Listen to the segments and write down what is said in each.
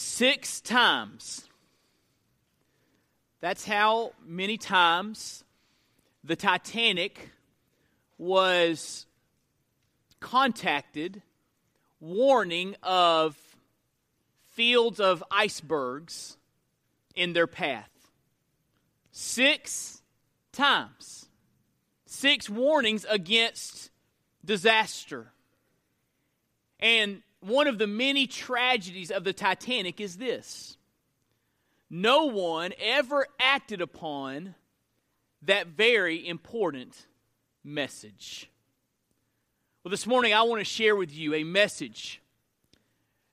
Six times. That's how many times the Titanic was contacted warning of fields of icebergs in their path. Six times. Six warnings against disaster. And one of the many tragedies of the Titanic is this no one ever acted upon that very important message. Well, this morning I want to share with you a message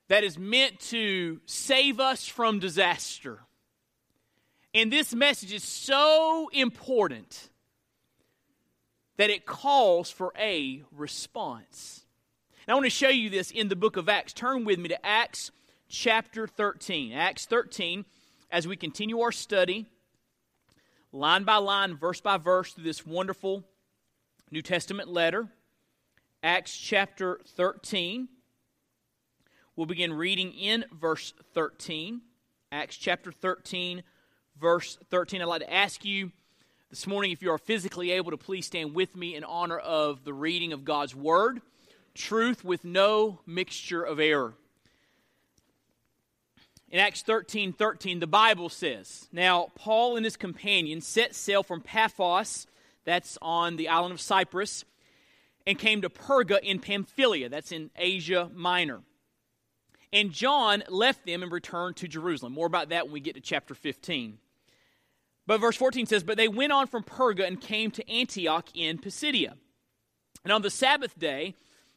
that is meant to save us from disaster. And this message is so important that it calls for a response. And I want to show you this in the book of Acts. Turn with me to Acts chapter 13. Acts 13, as we continue our study, line by line, verse by verse, through this wonderful New Testament letter. Acts chapter 13. We'll begin reading in verse 13. Acts chapter 13, verse 13. I'd like to ask you this morning if you are physically able to please stand with me in honor of the reading of God's Word truth with no mixture of error. In Acts 13 13, the Bible says, Now Paul and his companions set sail from Paphos, that's on the island of Cyprus, and came to Perga in Pamphylia, that's in Asia Minor. And John left them and returned to Jerusalem. More about that when we get to chapter 15. But verse 14 says, But they went on from Perga and came to Antioch in Pisidia. And on the Sabbath day,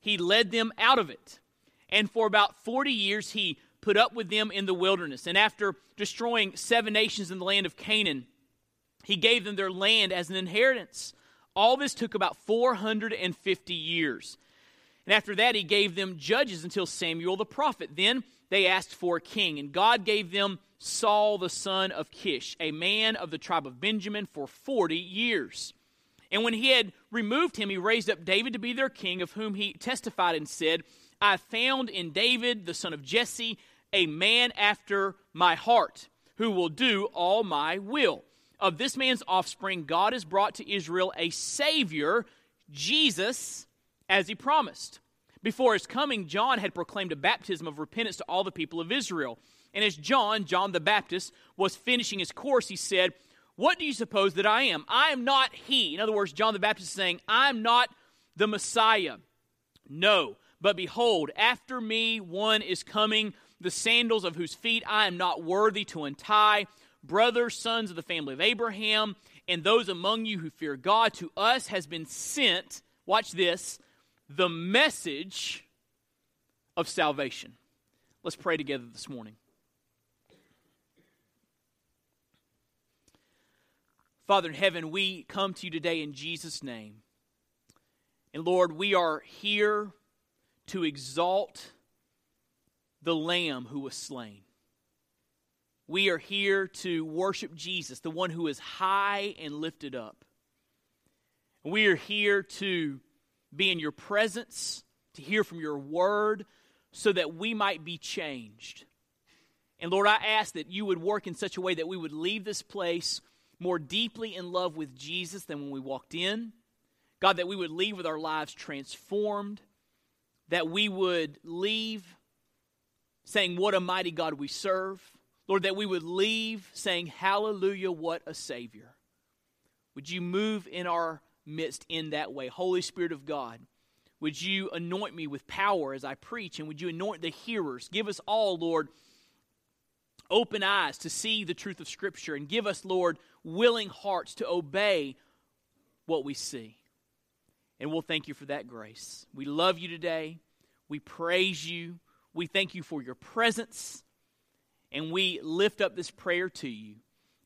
he led them out of it. And for about 40 years, he put up with them in the wilderness. And after destroying seven nations in the land of Canaan, he gave them their land as an inheritance. All this took about 450 years. And after that, he gave them judges until Samuel the prophet. Then they asked for a king, and God gave them Saul the son of Kish, a man of the tribe of Benjamin, for 40 years. And when he had removed him, he raised up David to be their king, of whom he testified and said, I found in David, the son of Jesse, a man after my heart, who will do all my will. Of this man's offspring, God has brought to Israel a Savior, Jesus, as he promised. Before his coming, John had proclaimed a baptism of repentance to all the people of Israel. And as John, John the Baptist, was finishing his course, he said, what do you suppose that I am? I am not he. In other words, John the Baptist is saying, I'm not the Messiah. No, but behold, after me one is coming, the sandals of whose feet I am not worthy to untie. Brothers, sons of the family of Abraham, and those among you who fear God, to us has been sent, watch this, the message of salvation. Let's pray together this morning. Father in heaven, we come to you today in Jesus' name. And Lord, we are here to exalt the Lamb who was slain. We are here to worship Jesus, the one who is high and lifted up. We are here to be in your presence, to hear from your word, so that we might be changed. And Lord, I ask that you would work in such a way that we would leave this place more deeply in love with Jesus than when we walked in. God, that we would leave with our lives transformed, that we would leave saying, What a mighty God we serve. Lord, that we would leave saying, Hallelujah, what a Savior. Would you move in our midst in that way? Holy Spirit of God, would you anoint me with power as I preach, and would you anoint the hearers? Give us all, Lord, open eyes to see the truth of Scripture, and give us, Lord, willing hearts to obey what we see. And we'll thank you for that grace. We love you today. We praise you. We thank you for your presence. And we lift up this prayer to you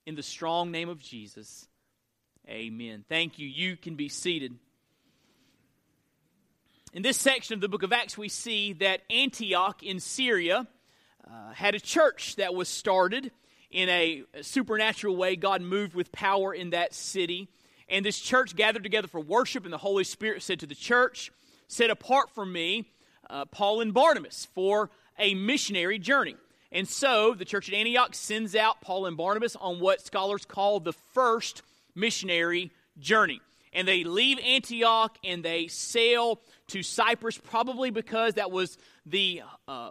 in the strong name of Jesus. Amen. Thank you. You can be seated. In this section of the book of Acts, we see that Antioch in Syria uh, had a church that was started in a supernatural way. God moved with power in that city. And this church gathered together for worship, and the Holy Spirit said to the church, Set apart for me uh, Paul and Barnabas for a missionary journey. And so the church at Antioch sends out Paul and Barnabas on what scholars call the first missionary journey. And they leave Antioch and they sail to Cyprus, probably because that was the, uh,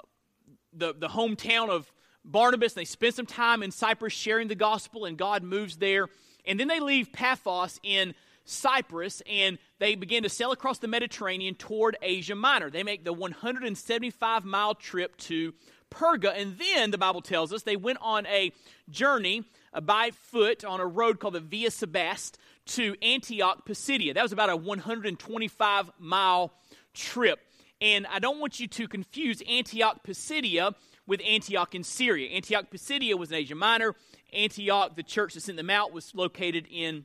the, the hometown of Barnabas. They spend some time in Cyprus sharing the gospel, and God moves there. And then they leave Paphos in Cyprus and they begin to sail across the Mediterranean toward Asia Minor. They make the 175 mile trip to Perga. And then, the Bible tells us, they went on a journey uh, by foot on a road called the Via Sebaste to Antioch, Pisidia. That was about a 125 mile trip. And I don't want you to confuse Antioch, Pisidia with Antioch in Syria. Antioch, Pisidia was in Asia Minor. Antioch, the church that sent them out, was located in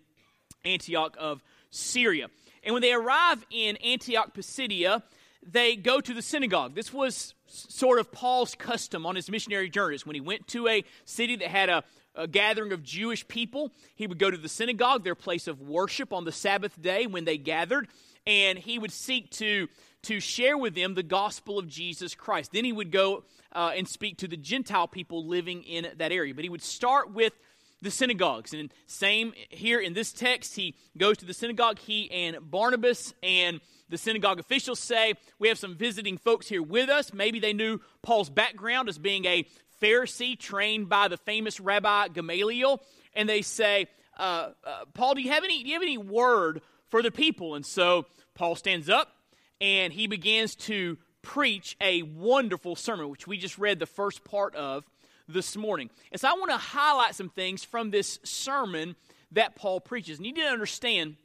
Antioch of Syria. And when they arrive in Antioch, Pisidia, they go to the synagogue. This was sort of Paul's custom on his missionary journeys. When he went to a city that had a, a, gathering of Jewish people, he would go to the synagogue, their place of worship on the Sabbath day when they gathered, and he would seek to, to share with them the gospel of Jesus Christ. Then he would go uh, and speak to the Gentile people living in that area. But he would start with the synagogues. And same here in this text, he goes to the synagogue, he and Barnabas and the synagogue officials say, We have some visiting folks here with us. Maybe they knew Paul's background as being a Pharisee trained by the famous Rabbi Gamaliel. And they say, uh, uh, Paul, do you, have any, do you have any word for the people? And so Paul stands up and he begins to preach a wonderful sermon, which we just read the first part of this morning. And so I want to highlight some things from this sermon that Paul preaches. And you need to understand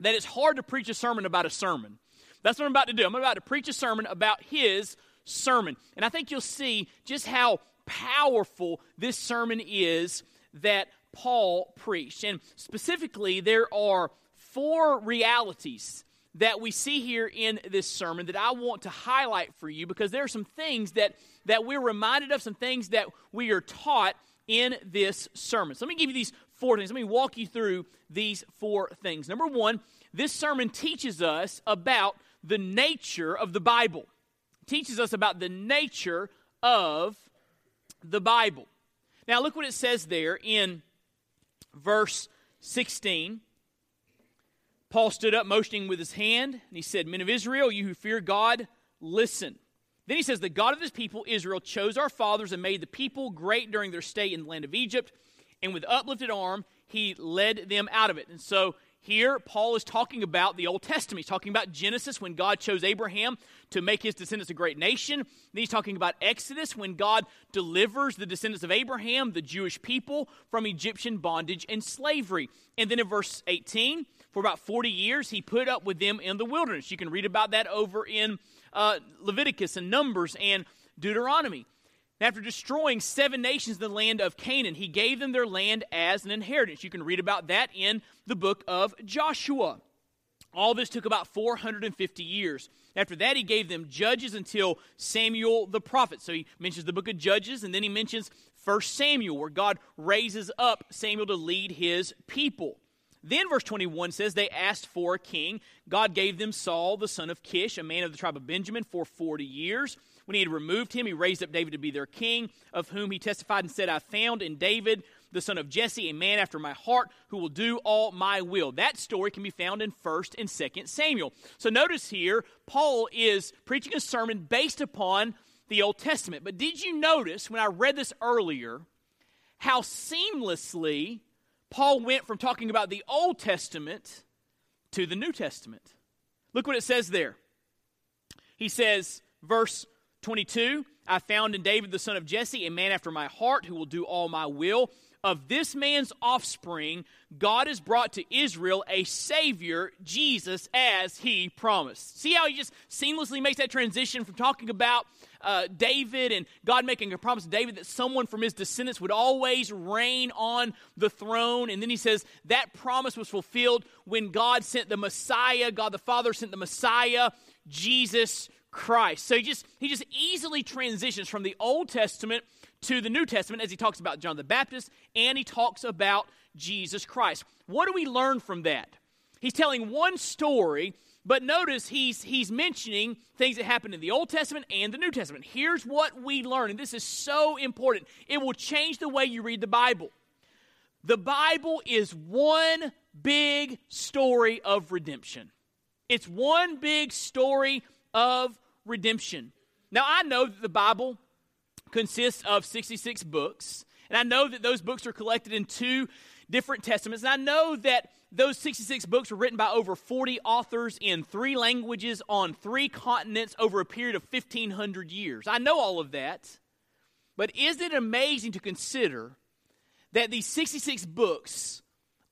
that it's hard to preach a sermon about a sermon. That's what I'm about to do. I'm about to preach a sermon about his sermon. And I think you'll see just how powerful this sermon is that Paul preached. And specifically, there are four realities that we see here in this sermon that I want to highlight for you because there are some things that, that we're reminded of, some things that we are taught in this sermon. So let me give you these four things. Let me walk you through these four things. Number one, this sermon teaches us about the nature of the Bible. Teaches us about the nature of the Bible. Now, look what it says there in verse 16. Paul stood up, motioning with his hand, and he said, Men of Israel, you who fear God, listen. Then he says, The God of this people, Israel, chose our fathers and made the people great during their stay in the land of Egypt, and with uplifted arm, he led them out of it. And so here, Paul is talking about the Old Testament. He's talking about Genesis when God chose Abraham to make his descendants a great nation. He's talking about Exodus when God delivers the descendants of Abraham, the Jewish people, from Egyptian bondage and slavery. And then in verse 18, for about 40 years, he put up with them in the wilderness. You can read about that over in uh, Leviticus and Numbers and Deuteronomy. After destroying seven nations in the land of Canaan, he gave them their land as an inheritance. You can read about that in the book of Joshua. All this took about 450 years. After that, he gave them judges until Samuel the prophet. So he mentions the book of Judges, and then he mentions 1 Samuel, where God raises up Samuel to lead his people. Then verse 21 says they asked for a king. God gave them Saul, the son of Kish, a man of the tribe of Benjamin, for 40 years. When he had removed him, he raised up David to be their king, of whom he testified and said, I found in David, the son of Jesse, a man after my heart, who will do all my will. That story can be found in 1st and 2nd Samuel. So notice here, Paul is preaching a sermon based upon the Old Testament. But did you notice when I read this earlier how seamlessly Paul went from talking about the Old Testament to the New Testament. Look what it says there. He says, verse 22, I found in David the son of Jesse a man after my heart who will do all my will. Of this man's offspring, God has brought to Israel a Savior, Jesus, as he promised. See how he just seamlessly makes that transition from talking about uh, David and God making a promise to David that someone from his descendants would always reign on the throne. And then he says that promise was fulfilled when God sent the Messiah, God the Father sent the Messiah, Jesus Christ. So he just he just easily transitions from the Old Testament to the New Testament as he talks about John the Baptist and he talks about Jesus Christ. What do we learn from that? He's telling one story, but notice he's he's mentioning things that happened in the Old Testament and the New Testament. Here's what we learn, and this is so important. It will change the way you read the Bible. The Bible is one big story of redemption. It's one big story of redemption. Now, I know that the Bible consists of 66 books, and I know that those books are collected in two different testaments, and I know that those 66 books were written by over 40 authors in three languages on three continents over a period of 1,500 years. I know all of that, but isn't it amazing to consider that these 66 books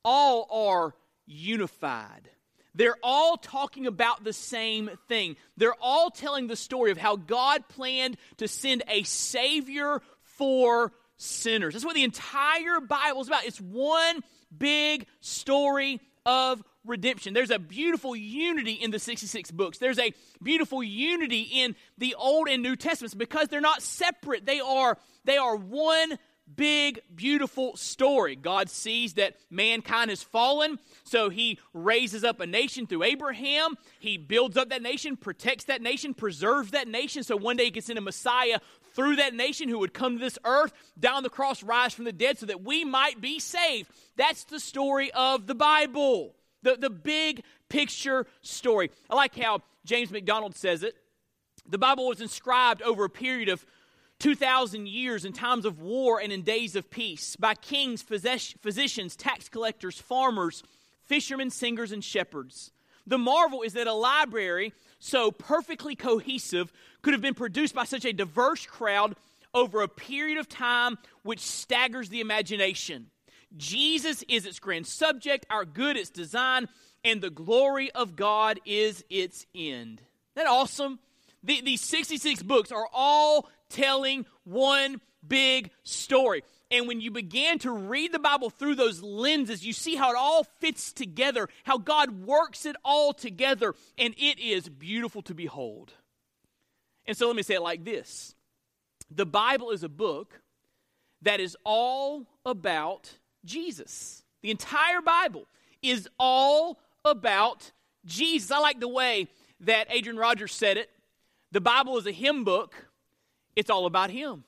all are unified? They're all talking about the same thing. They're all telling the story of how God planned to send a Savior for sinners. That's what the entire Bible is about. It's one big story of redemption. There's a beautiful unity in the 66 books. There's a beautiful unity in the Old and New Testaments because they're not separate. They are they are one big, beautiful story. God sees that mankind has fallen, so he raises up a nation through Abraham. He builds up that nation, protects that nation, preserves that nation, so one day he can send a Messiah through that nation who would come to this earth, down the cross, rise from the dead, so that we might be saved. That's the story of the Bible, the, the big picture story. I like how James McDonald says it. The Bible was inscribed over a period of 2,000 years in times of war and in days of peace by kings, physicians, tax collectors, farmers, fishermen, singers, and shepherds. The marvel is that a library so perfectly cohesive could have been produced by such a diverse crowd over a period of time which staggers the imagination. Jesus is its grand subject, our good its design, and the glory of God is its end. Isn't that awesome? The, these 66 books are all telling one big story. And when you begin to read the Bible through those lenses, you see how it all fits together, how God works it all together, and it is beautiful to behold. And so let me say it like this The Bible is a book that is all about Jesus. The entire Bible is all about Jesus. I like the way that Adrian Rogers said it. The Bible is a Him book it's all about Him.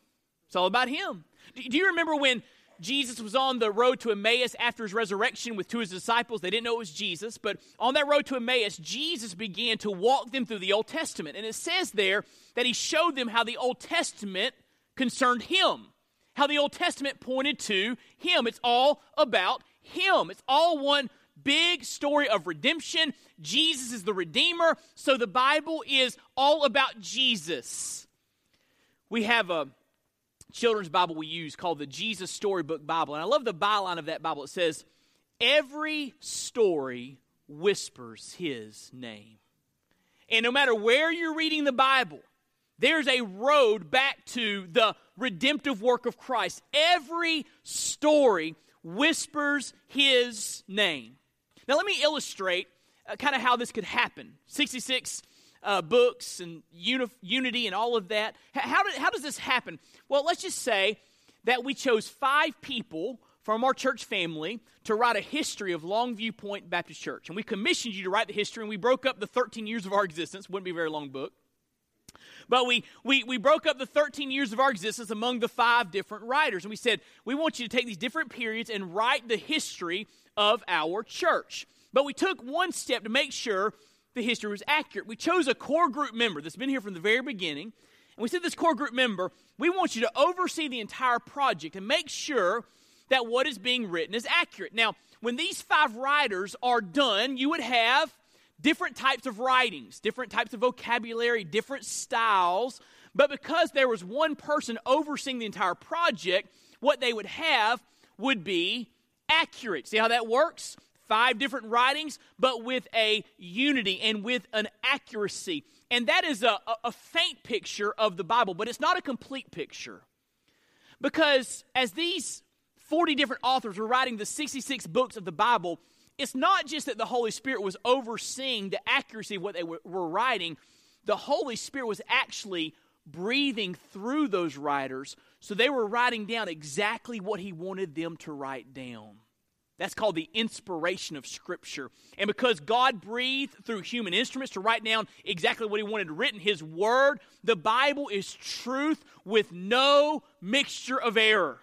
It's all about Him. Do you remember when Jesus was on the road to Emmaus after his resurrection with two of his disciples? They didn't know it was Jesus, but on that road to Emmaus, Jesus began to walk them through the Old Testament. And it says there that he showed them how the Old Testament concerned him, how the Old Testament pointed to him. It's all about him. It's all one big story of redemption. Jesus is the Redeemer, so the Bible is all about Jesus. We have a children's Bible we use called the Jesus Storybook Bible. And I love the byline of that Bible. It says, Every story whispers his name. And no matter where you're reading the Bible, there's a road back to the redemptive work of Christ. Every story whispers his name. Now, let me illustrate uh, kind of how this could happen. 66 uh, books and uni- unity and all of that. How, did, how does this happen? Well, let's just say that we chose five people from our church family to write a history of Longview Point Baptist Church. And we commissioned you to write the history, and we broke up the 13 years of our existence. Wouldn't be a very long book. But we, we, we broke up the 13 years of our existence among the five different writers. And we said, we want you to take these different periods and write the history of our church. But we took one step to make sure the history was accurate. We chose a core group member that's been here from the very beginning. And we said, This core group member, we want you to oversee the entire project and make sure that what is being written is accurate. Now, when these five writers are done, you would have different types of writings, different types of vocabulary, different styles. But because there was one person overseeing the entire project, what they would have would be accurate. See how that works? Five different writings, but with a unity and with an accuracy. And that is a, a, faint picture of the Bible, but it's not a complete picture. Because as these 40 different authors were writing the 66 books of the Bible, it's not just that the Holy Spirit was overseeing the accuracy of what they were, were writing, the Holy Spirit was actually breathing through those writers. So they were writing down exactly what He wanted them to write down. That's called the inspiration of Scripture. And because God breathed through human instruments to write down exactly what He wanted written, His Word, the Bible is truth with no mixture of error.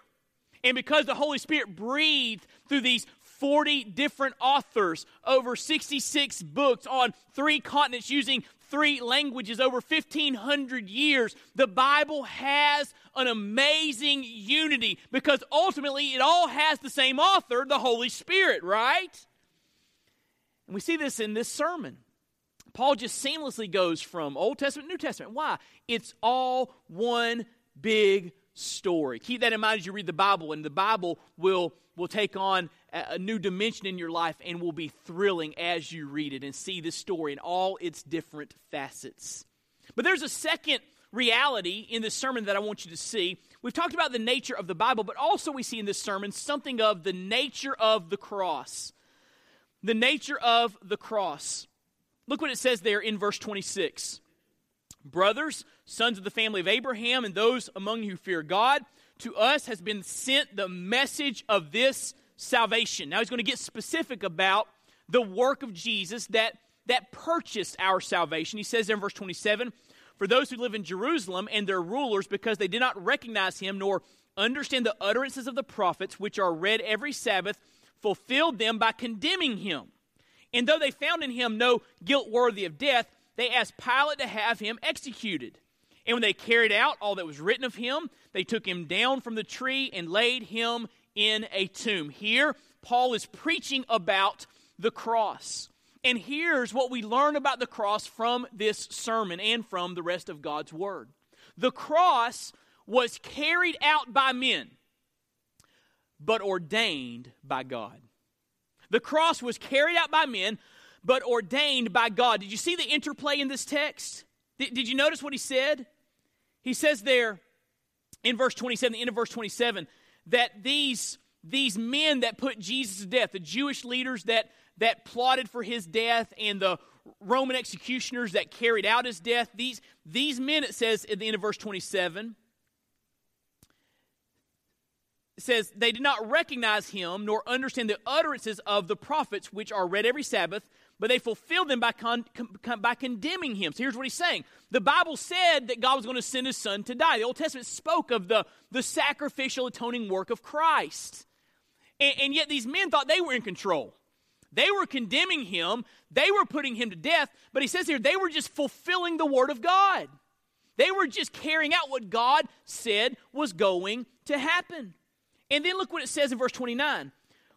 And because the Holy Spirit breathed through these 40 different authors over 66 books on three continents using three languages over 1,500 years. The Bible has an amazing unity because ultimately it all has the same author, the Holy Spirit, right? And we see this in this sermon. Paul just seamlessly goes from Old Testament New Testament. Why? It's all one big story. Keep that in mind as you read the Bible, and the Bible will, will take on a new dimension in your life and will be thrilling as you read it and see this story in all its different facets. But there's a second reality in this sermon that I want you to see. We've talked about the nature of the Bible, but also we see in this sermon something of the nature of the cross. The nature of the cross. Look what it says there in verse 26. Brothers, sons of the family of Abraham, and those among you who fear God, to us has been sent the message of this salvation. Now he's going to get specific about the work of Jesus that, that purchased our salvation. He says there in verse 27 For those who live in Jerusalem and their rulers, because they did not recognize him nor understand the utterances of the prophets, which are read every Sabbath, fulfilled them by condemning him. And though they found in him no guilt worthy of death, they asked Pilate to have him executed. And when they carried out all that was written of him, they took him down from the tree and laid him in a tomb. Here, Paul is preaching about the cross. And here's what we learn about the cross from this sermon and from the rest of God's Word the cross was carried out by men, but ordained by God. The cross was carried out by men, but ordained by God. Did you see the interplay in this text? Did, you notice what he said? He says there in verse 27, the end of verse 27, that these, these men that put Jesus to death, the Jewish leaders that, that plotted for his death, and the Roman executioners that carried out his death, these, these men, it says at the end of verse 27, it says, They did not recognize him nor understand the utterances of the prophets, which are read every Sabbath, but they fulfilled them by, con, con, by condemning him. So here's what he's saying. The Bible said that God was going to send his son to die. The Old Testament spoke of the, the sacrificial atoning work of Christ. And, and yet these men thought they were in control. They were condemning him, they were putting him to death, but he says here they were just fulfilling the word of God. They were just carrying out what God said was going to happen. And then look what it says in verse 29.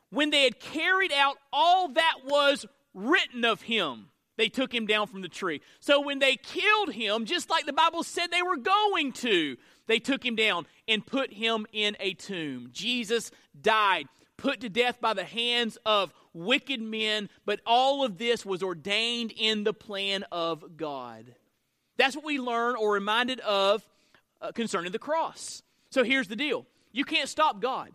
When they had carried out all that was written of him. They took him down from the tree. So when they killed him, just like the Bible said they were going to, they took him down and put him in a tomb. Jesus died, put to death by the hands of wicked men, but all of this was ordained in the plan of God. That's what we learn or reminded of uh, concerning the cross. So here's the deal you can't stop God,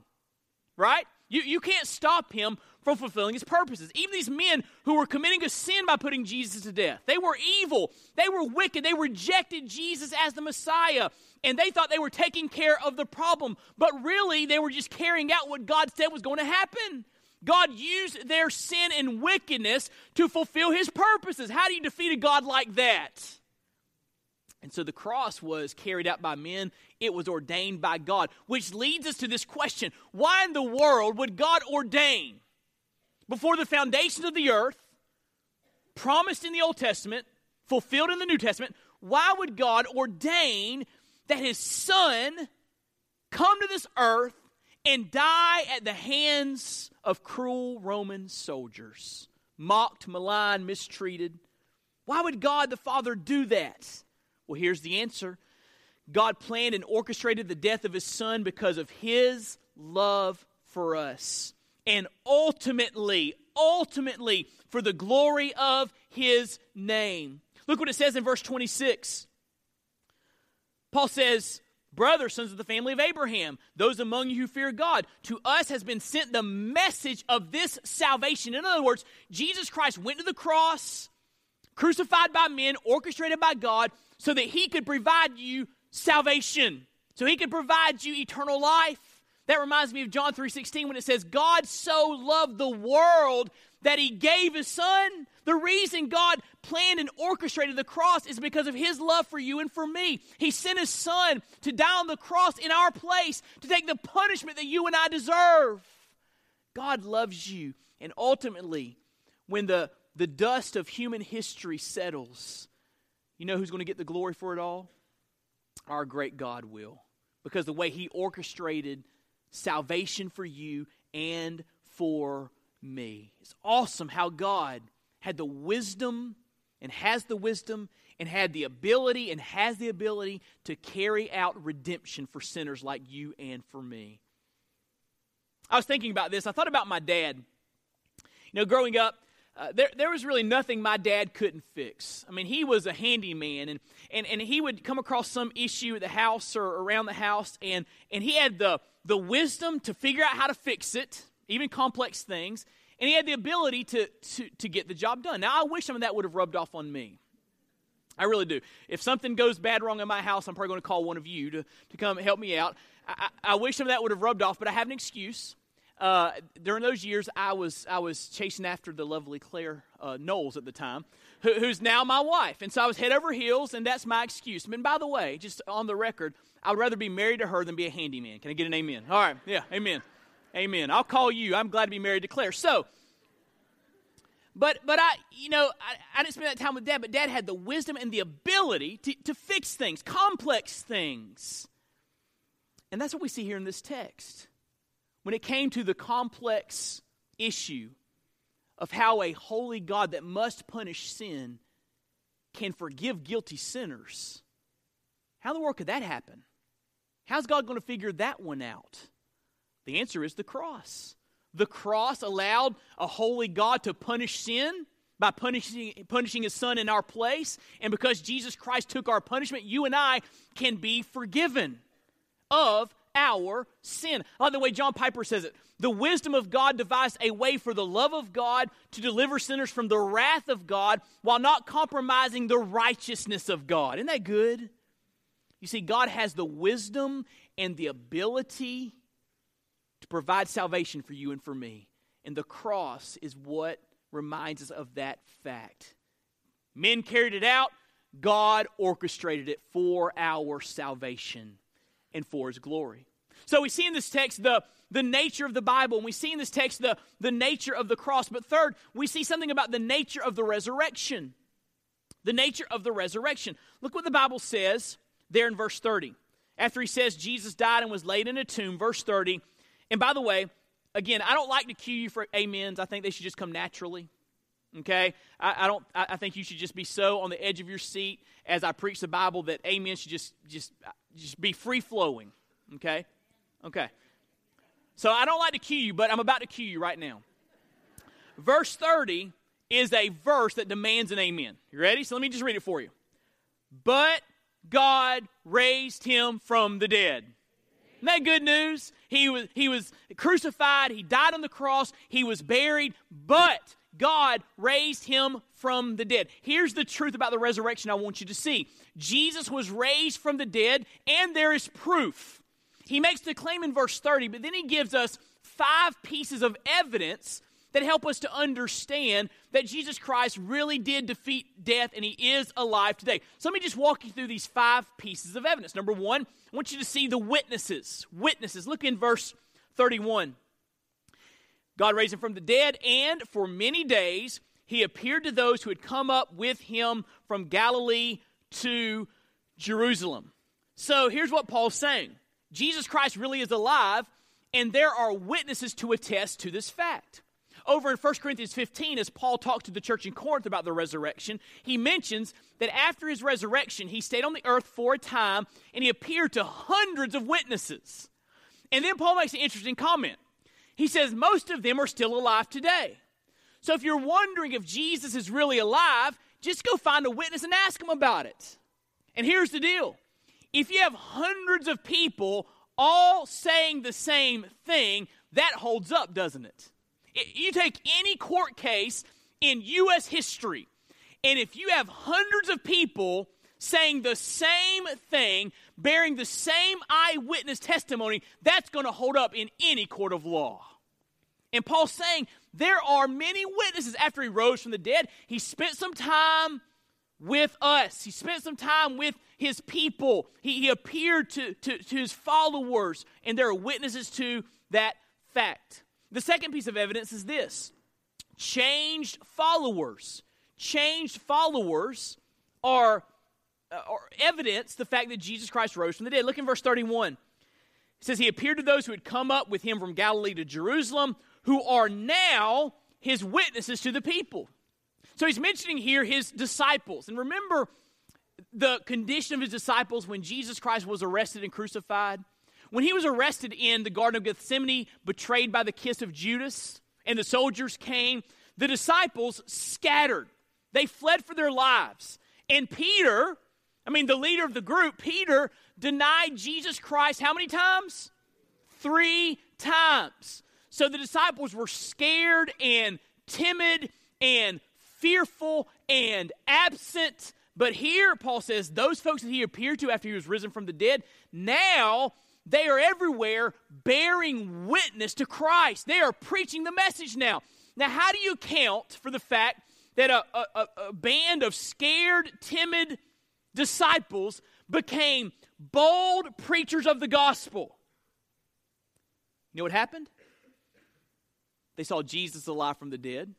right? You, you can't stop him from fulfilling his purposes. Even these men who were committing a sin by putting Jesus to death, they were evil, they were wicked, they rejected Jesus as the Messiah, and they thought they were taking care of the problem. But really, they were just carrying out what God said was going to happen. God used their sin and wickedness to fulfill his purposes. How do you defeat a God like that? And so the cross was carried out by men, it was ordained by God, which leads us to this question why in the world would God ordain before the foundations of the earth, promised in the Old Testament, fulfilled in the New Testament? Why would God ordain that his son come to this earth and die at the hands of cruel Roman soldiers, mocked, maligned, mistreated? Why would God the Father do that? Well, here's the answer God planned and orchestrated the death of his son because of his love for us. And ultimately, ultimately, for the glory of his name. Look what it says in verse 26. Paul says, Brothers, sons of the family of Abraham, those among you who fear God, to us has been sent the message of this salvation. In other words, Jesus Christ went to the cross, crucified by men, orchestrated by God, so that he could provide you salvation, so he could provide you eternal life. That reminds me of John 3:16 when it says God so loved the world that he gave his son. The reason God planned and orchestrated the cross is because of his love for you and for me. He sent his son to die on the cross in our place to take the punishment that you and I deserve. God loves you. And ultimately, when the, the dust of human history settles, you know who's going to get the glory for it all? Our great God will. Because the way he orchestrated salvation for you and for me. It's awesome how God had the wisdom and has the wisdom and had the ability and has the ability to carry out redemption for sinners like you and for me. I was thinking about this. I thought about my dad. You know, growing up, uh, there, there was really nothing my dad couldn't fix. I mean, he was a handyman, and, and, and he would come across some issue at the house or around the house, and, and he had the, the wisdom to figure out how to fix it, even complex things, and he had the ability to, to, to get the job done. Now, I wish some of that would have rubbed off on me. I really do. If something goes bad wrong in my house, I'm probably going to call one of you to, to come help me out. I, I, wish some of that would have rubbed off, but I have an excuse. Uh, during those years, I was I was chasing after the lovely Claire uh, Knowles at the time, who, who's now my wife, and so I was head over heels, and that's my excuse. And by the way, just on the record, I would rather be married to her than be a handyman. Can I get an amen? All right, yeah, amen, amen. I'll call you. I'm glad to be married to Claire. So, but but I you know I, I didn't spend that time with Dad, but Dad had the wisdom and the ability to, to fix things, complex things, and that's what we see here in this text when it came to the complex issue of how a holy God that must punish sin can forgive guilty sinners, how in the world could that happen? How's God going to figure that one out? The answer is the cross. The cross allowed a holy God to punish sin by punishing, punishing his son in our place. And because Jesus Christ took our punishment, you and I can be forgiven of our sin. I like the way John Piper says it. The wisdom of God devised a way for the love of God to deliver sinners from the wrath of God while not compromising the righteousness of God. Isn't that good? You see, God has the wisdom and the ability to provide salvation for you and for me. And the cross is what reminds us of that fact. Men carried it out, God orchestrated it for our salvation and for his glory. So we see in this text the, the nature of the Bible, and we see in this text the, the nature of the cross. But third, we see something about the nature of the resurrection. The nature of the resurrection. Look what the Bible says there in verse 30. After he says Jesus died and was laid in a tomb, verse 30. And by the way, again, I don't like to cue you for amens. I think they should just come naturally. Okay, I, I don't. I, I, think you should just be so on the edge of your seat as I preach the Bible that amen should just just just be free flowing. Okay? Okay. So I don't like to cue you, but I'm about to cue you right now. Verse 30 is a verse that demands an amen. You ready? So let me just read it for you. But God raised him from the dead. Isn't that good news? He was, he was crucified, he died on the cross, he was buried, but God raised him from the dead. Here's the truth about the resurrection I want you to see Jesus was raised from the dead, and there is proof. He makes the claim in verse 30, but then he gives us five pieces of evidence that help us to understand that Jesus Christ really did defeat death and he is alive today. So let me just walk you through these five pieces of evidence. Number one, I want you to see the witnesses. Witnesses. Look in verse 31. God raised him from the dead, and for many days he appeared to those who had come up with him from Galilee to Jerusalem. So here's what Paul's saying Jesus Christ really is alive, and there are witnesses to attest to this fact. over in 1 Corinthians 15, as Paul talks to the church in Corinth about the resurrection, he mentions that after his resurrection, he stayed on the earth for a time and he appeared to hundreds of witnesses. And then Paul makes an interesting comment. He says, Most of them are still alive today. So if you're wondering if Jesus is really alive, just go find a witness and ask him about it. And here's the deal if you have hundreds of people all saying the same thing, that holds up, doesn't it? You take any court case in U.S. history, and if you have hundreds of people saying the same thing, bearing the same eyewitness testimony, that's going to hold up in any court of law. And Paul's saying there are many witnesses after he rose from the dead. He spent some time with us, he spent some time with his people. He, he appeared to, to, to his followers, and there are witnesses to that fact. The second piece of evidence is this changed followers. Changed followers are, uh, are evidence the fact that Jesus Christ rose from the dead. Look in verse 31. It says, He appeared to those who had come up with him from Galilee to Jerusalem, who are now his witnesses to the people. So he's mentioning here his disciples. And remember the condition of his disciples when Jesus Christ was arrested and crucified? When he was arrested in the Garden of Gethsemane, betrayed by the kiss of Judas, and the soldiers came, the disciples scattered. They fled for their lives. And Peter, I mean, the leader of the group, Peter, denied Jesus Christ how many times? Three times. So the disciples were scared and timid and fearful and absent. But here, Paul says, those folks that he appeared to after he was risen from the dead, now they are everywhere bearing witness to Christ. They are preaching the message now. Now, how do you account for the fact that a, a, a band of scared, timid disciples became bold preachers of the gospel? You know what happened? They saw Jesus alive from the dead,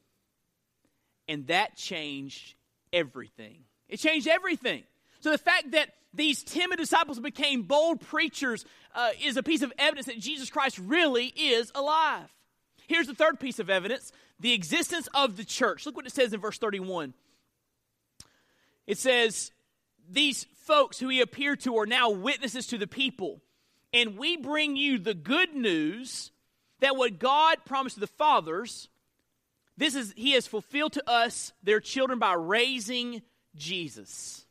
and that changed everything. It changed everything. So the fact that these timid disciples became bold preachers uh, is a piece of evidence that Jesus Christ really is alive. Here's the third piece of evidence the existence of the church. Look what it says in verse 31. It says, These folks who he appeared to are now witnesses to the people, and we bring you the good news that what God promised to the fathers, this is he has fulfilled to us, their children, by raising Jesus.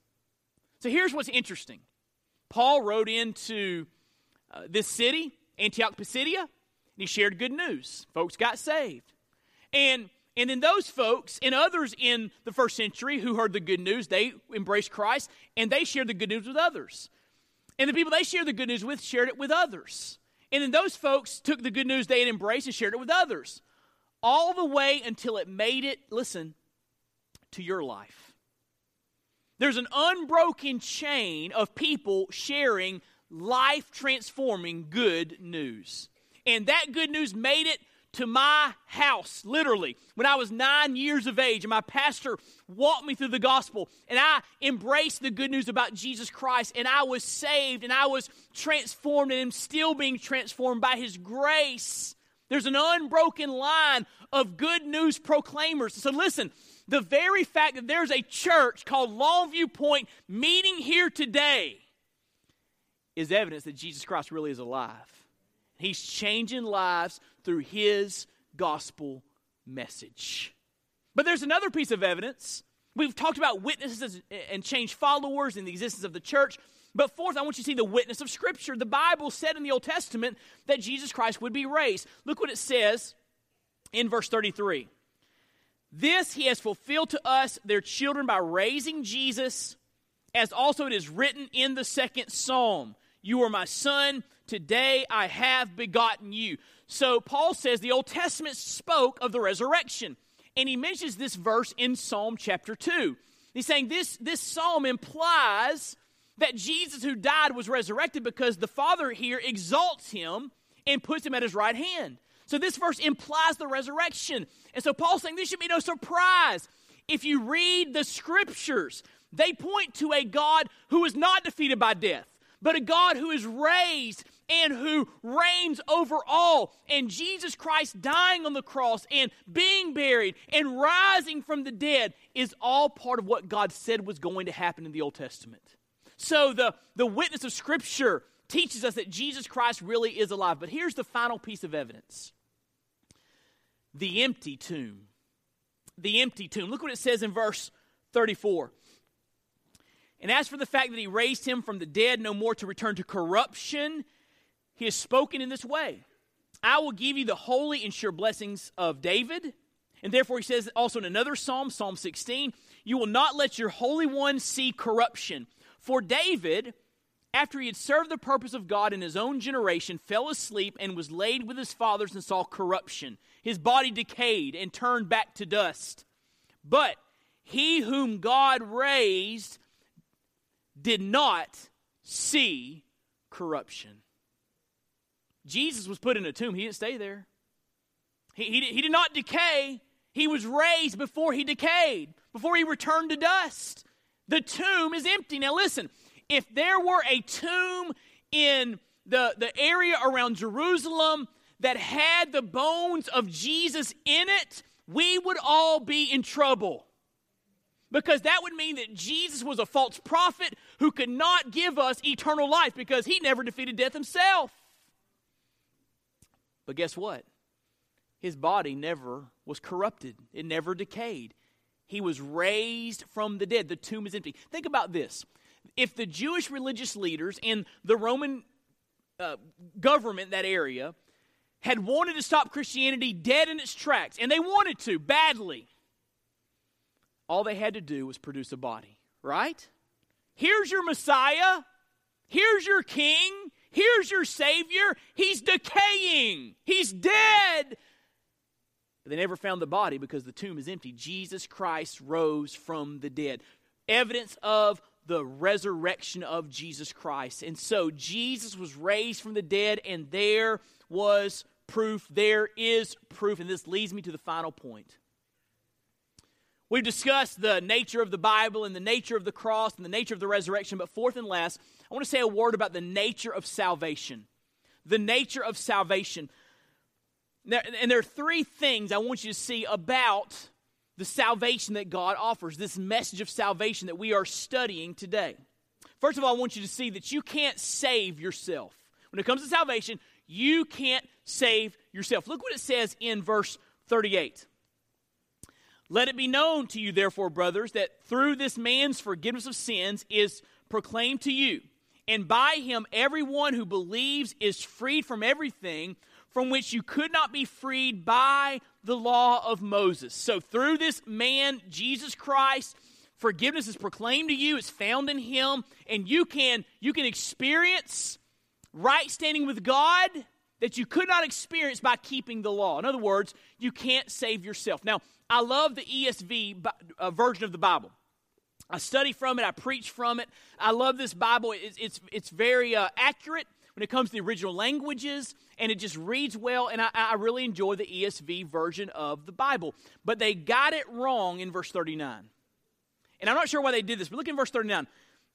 So here's what's interesting Paul rode into uh, this city, Antioch Pisidia, and he shared good news. Folks got saved. And and then those folks and others in the first century who heard the good news, they embraced Christ and they shared the good news with others. And the people they shared the good news with shared it with others. And then those folks took the good news they had embraced and shared it with others. All the way until it made it, listen, to your life. There's an unbroken chain of people sharing life transforming good news. And that good news made it to my house, literally, when I was nine years of age, and my pastor walked me through the gospel, and I embraced the good news about Jesus Christ, and I was saved, and I was transformed, and am still being transformed by His grace. There's an unbroken line of good news proclaimers. So listen, the very fact that there's a church called Longview Point meeting here today is evidence that Jesus Christ really is alive. He's changing lives through his gospel message. But there's another piece of evidence. We've talked about witnesses and changed followers in the existence of the church. But fourth, I want you to see the witness of Scripture. The Bible said in the Old Testament that Jesus Christ would be raised. Look what it says in verse 33. This he has fulfilled to us, their children, by raising Jesus, as also it is written in the second psalm You are my son, today I have begotten you. So Paul says the Old Testament spoke of the resurrection. And he mentions this verse in Psalm chapter 2. He's saying this, this psalm implies that Jesus, who died, was resurrected because the Father here exalts him and puts him at his right hand. So this verse implies the resurrection. And so Paul's saying this should be no surprise. If you read the scriptures, they point to a God who is not defeated by death, but a God who is raised and who reigns over all. And Jesus Christ dying on the cross and being buried and rising from the dead is all part of what God said was going to happen in the Old Testament. So the, the witness of Scripture teaches us that Jesus Christ really is alive. But here's the final piece of evidence the empty tomb. The empty tomb. Look what it says in verse 34. And as for the fact that he raised him from the dead, no more to return to corruption, he has spoken in this way I will give you the holy and sure blessings of David. And therefore, he says also in another psalm, Psalm 16, You will not let your Holy One see corruption. For David, after he had served the purpose of God in his own generation, fell asleep and was laid with his fathers and saw corruption. His body decayed and turned back to dust. But he whom God raised did not see corruption. Jesus was put in a tomb, he didn't stay there. He, he, he did not decay. He was raised before he decayed, before he returned to dust. The tomb is empty. Now, listen, if there were a tomb in the, the area around Jerusalem that had the bones of Jesus in it, we would all be in trouble. Because that would mean that Jesus was a false prophet who could not give us eternal life because he never defeated death himself. But guess what? His body never was corrupted, it never decayed. He was raised from the dead. The tomb is empty. Think about this. If the Jewish religious leaders and the Roman uh, government, that area, had wanted to stop Christianity dead in its tracks, and they wanted to badly, all they had to do was produce a body, right? Here's your Messiah. Here's your King. Here's your Savior. He's decaying. He's dead. But they never found the body because the tomb is empty. Jesus Christ rose from the dead. Evidence of the resurrection of Jesus Christ. And so Jesus was raised from the dead, and there was proof. There is proof. And this leads me to the final point. We've discussed the nature of the Bible and the nature of the cross and the nature of the resurrection, but fourth and last, I want to say a word about the nature of salvation. The nature of salvation. And there are three things I want you to see about the salvation that God offers, this message of salvation that we are studying today. First of all, I want you to see that you can't save yourself. When it comes to salvation, you can't save yourself. Look what it says in verse 38. Let it be known to you, therefore, brothers, that through this man's forgiveness of sins is proclaimed to you, and by him everyone who believes is freed from everything from which you could not be freed by the law of Moses. So, through this man, Jesus Christ, forgiveness is proclaimed to you, it's found in him, and you can, you can experience right standing with God that you could not experience by keeping the law. In other words, you can't save yourself. Now, I love the ESV uh, version of the Bible. I study from it, I preach from it. I love this Bible. It's, it's, it's very uh, accurate when it comes to the original languages, and it just reads well, and I, I really enjoy the ESV version of the Bible. But they got it wrong in verse 39. And I'm not sure why they did this, but look in verse 39.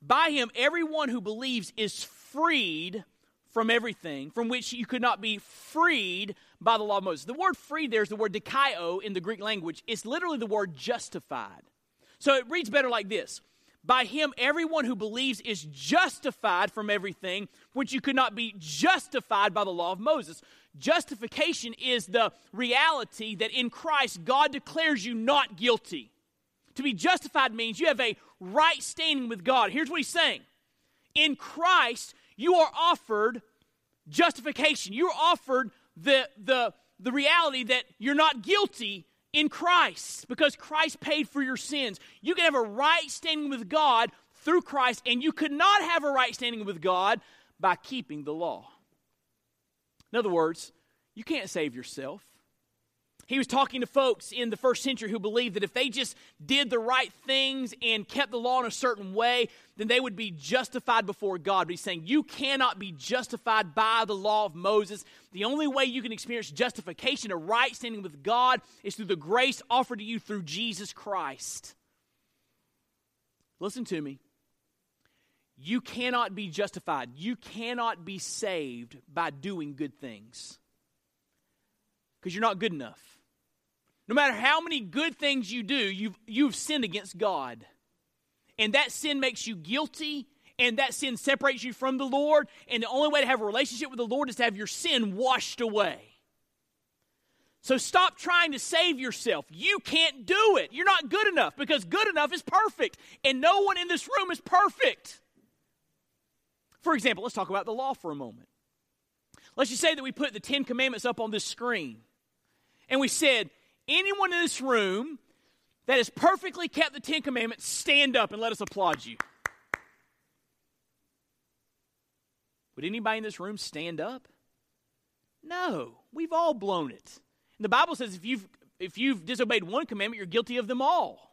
By him, everyone who believes is freed from everything from which you could not be freed by the law of Moses. The word freed there is the word dikaio in the Greek language. It's literally the word justified. So it reads better like this By him, everyone who believes is justified from everything which you could not be justified by the law of Moses. Justification is the reality that in Christ, God declares you not guilty. To be justified means you have a right standing with God. Here's what he's saying In Christ, you are offered justification. You're offered the, the, the reality that you're not guilty in Christ because Christ paid for your sins. You can have a right standing with God through Christ, and you could not have a right standing with God by keeping the law. In other words, you can't save yourself. He was talking to folks in the first century who believed that if they just did the right things and kept the law in a certain way, then they would be justified before God. But he's saying you cannot be justified by the law of Moses. The only way you can experience justification, a right standing with God, is through the grace offered to you through Jesus Christ. Listen to me. You cannot be justified. You cannot be saved by doing good things because you're not good enough. No matter how many good things you do, you've, you've sinned against God. And that sin makes you guilty, and that sin separates you from the Lord. And the only way to have a relationship with the Lord is to have your sin washed away. So stop trying to save yourself. You can't do it. You're not good enough because good enough is perfect. And no one in this room is perfect. For example, let's talk about the law for a moment. Let's just say that we put the Ten Commandments up on this screen. And we said, anyone in this room that has perfectly kept the Ten Commandments, stand up and let us applaud you. Would anybody in this room stand up? No, we've all blown it. And the Bible says if you've, if you've disobeyed one commandment, you're guilty of them all.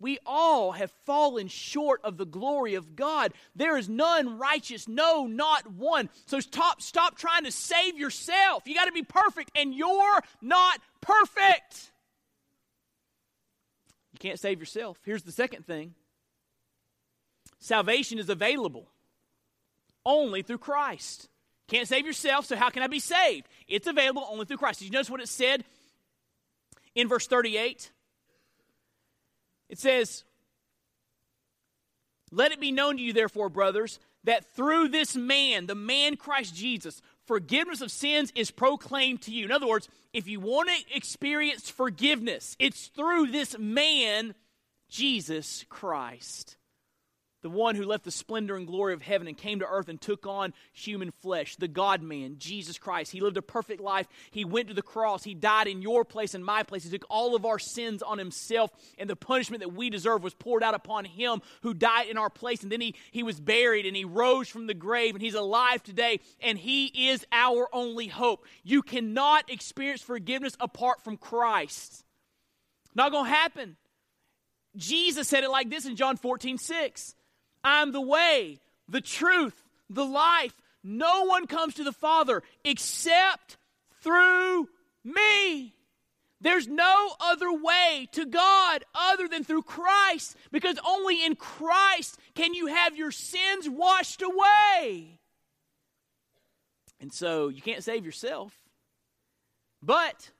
We all have fallen short of the glory of God. There is none righteous, no, not one. So stop, stop trying to save yourself. You got to be perfect, and you're not perfect. You can't save yourself. Here's the second thing salvation is available only through Christ. Can't save yourself, so how can I be saved? It's available only through Christ. Did you notice what it said in verse 38? It says, Let it be known to you, therefore, brothers, that through this man, the man Christ Jesus, forgiveness of sins is proclaimed to you. In other words, if you want to experience forgiveness, it's through this man, Jesus Christ the one who left the splendor and glory of heaven and came to earth and took on human flesh, the God man, Jesus Christ. He lived a perfect life. He went to the cross. He died in your place and my place. He took all of our sins on himself, and the punishment that we deserve was poured out upon him who died in our place. And then he, he was buried and he rose from the grave, and he's alive today, and he is our only hope. You cannot experience forgiveness apart from Christ. Not going to happen. Jesus said it like this in John 14, 6. I'm the way, the truth, the life. No one comes to the Father except through me. There's no other way to God other than through Christ because only in Christ can you have your sins washed away. And so you can't save yourself. But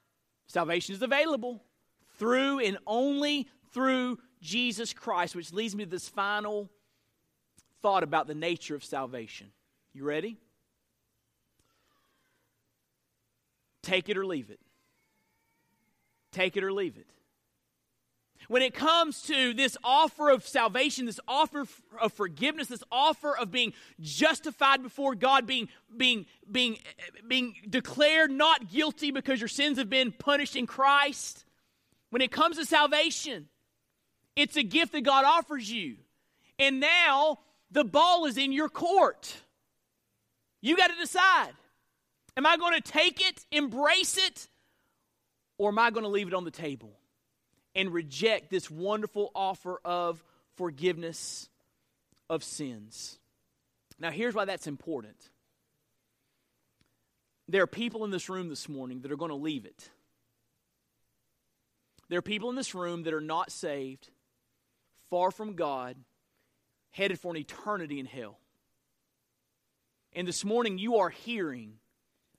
salvation is available through and only through Jesus Christ, which leads me to this final thought about the nature of salvation. You ready? Take it or leave it. Take it or leave it. When it comes to this offer of salvation, this offer of forgiveness, this offer of being justified before God, being, being, being, being declared not guilty because your sins have been punished in Christ, when it comes to salvation, it's a gift that God offers you. And now the ball is in your court. You got to decide. Am I going to take it, embrace it, or am I going to leave it on the table and reject this wonderful offer of forgiveness of sins? Now, here's why that's important. There are people in this room this morning that are going to leave it. There are people in this room that are not saved, far from God, headed for an eternity in hell. And this morning, you are hearing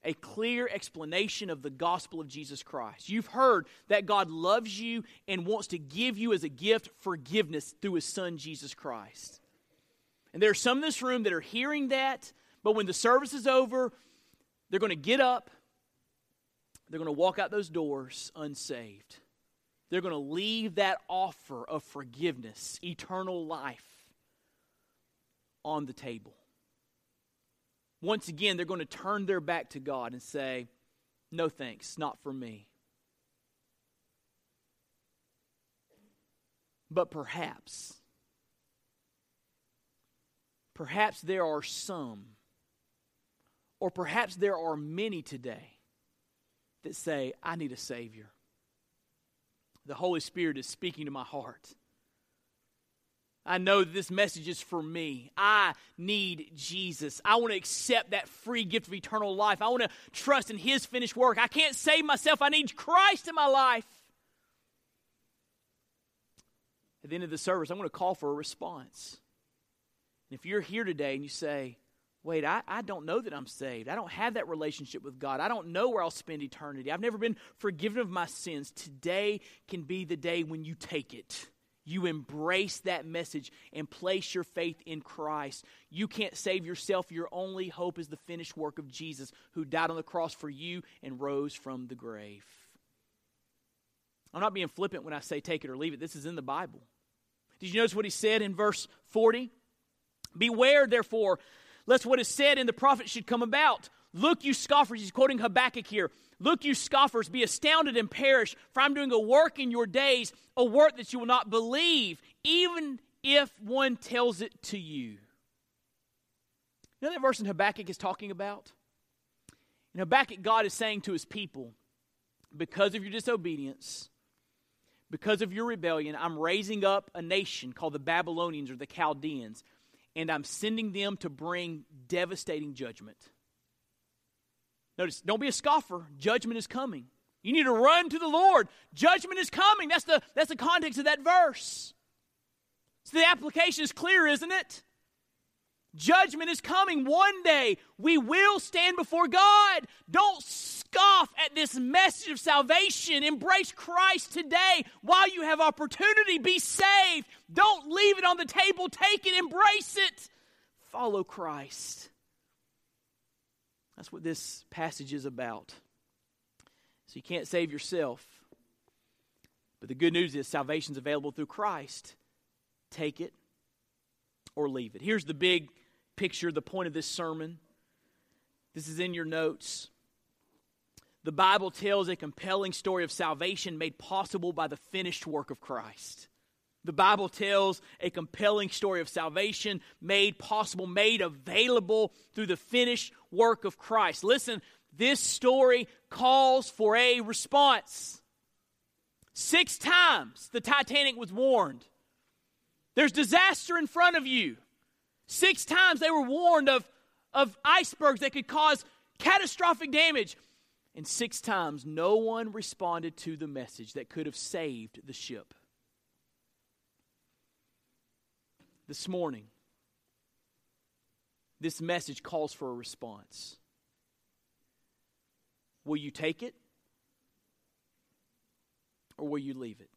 a clear explanation of the gospel of Jesus Christ. You've heard that God loves you and wants to give you as a gift forgiveness through his son, Jesus Christ. And there are some in this room that are hearing that, but when the service is over, they're going to get up, they're going to walk out those doors unsaved. They're going to leave that offer of forgiveness, eternal life on the table. Once again, they're going to turn their back to God and say, No thanks, not for me. But perhaps, perhaps there are some, or perhaps there are many today that say, I need a Savior. The Holy Spirit is speaking to my heart. I know this message is for me. I need Jesus. I want to accept that free gift of eternal life. I want to trust in His finished work. I can't save myself. I need Christ in my life. At the end of the service, I'm going to call for a response. And if you're here today and you say, wait, I, I don't know that I'm saved. I don't have that relationship with God. I don't know where I'll spend eternity. I've never been forgiven of my sins. Today can be the day when you take it. You embrace that message and place your faith in Christ. You can't save yourself. Your only hope is the finished work of Jesus, who died on the cross for you and rose from the grave. I'm not being flippant when I say take it or leave it. This is in the Bible. Did you notice what he said in verse 40? Beware, therefore, lest what is said in the prophet should come about. Look, you scoffers, he's quoting Habakkuk here. Look, you scoffers, be astounded and perish, for I'm doing a work in your days, a work that you will not believe, even if one tells it to you. You know that verse in Habakkuk is talking about? In Habakkuk, God is saying to his people, because of your disobedience, because of your rebellion, I'm raising up a nation called the Babylonians or the Chaldeans and I'm sending them to bring devastating judgment. Notice, don't be a scoffer. Judgment is coming. You need to run to the Lord. Judgment is coming. That's the, that's the context of that verse. So the application is clear, isn't it? Judgment is coming. One day we will stand before God. Don't scoff at this message of salvation. Embrace Christ today while you have opportunity. Be saved. Don't leave it on the table. Take it, embrace it. Follow Christ. That's what this passage is about. So you can't save yourself. But the good news is salvation is available through Christ. Take it or leave it. Here's the big picture, the point of this sermon. This is in your notes. The Bible tells a compelling story of salvation made possible by the finished work of Christ. The Bible tells a compelling story of salvation made possible, made available through the finished work of Christ. Listen, this story calls for a response. Six times the Titanic was warned. There's disaster in front of you. Six times they were warned of, of icebergs that could cause catastrophic damage. And six times no one responded to the message that could have saved the ship. This morning, this message calls for a response. Will you take it? Or will you leave it?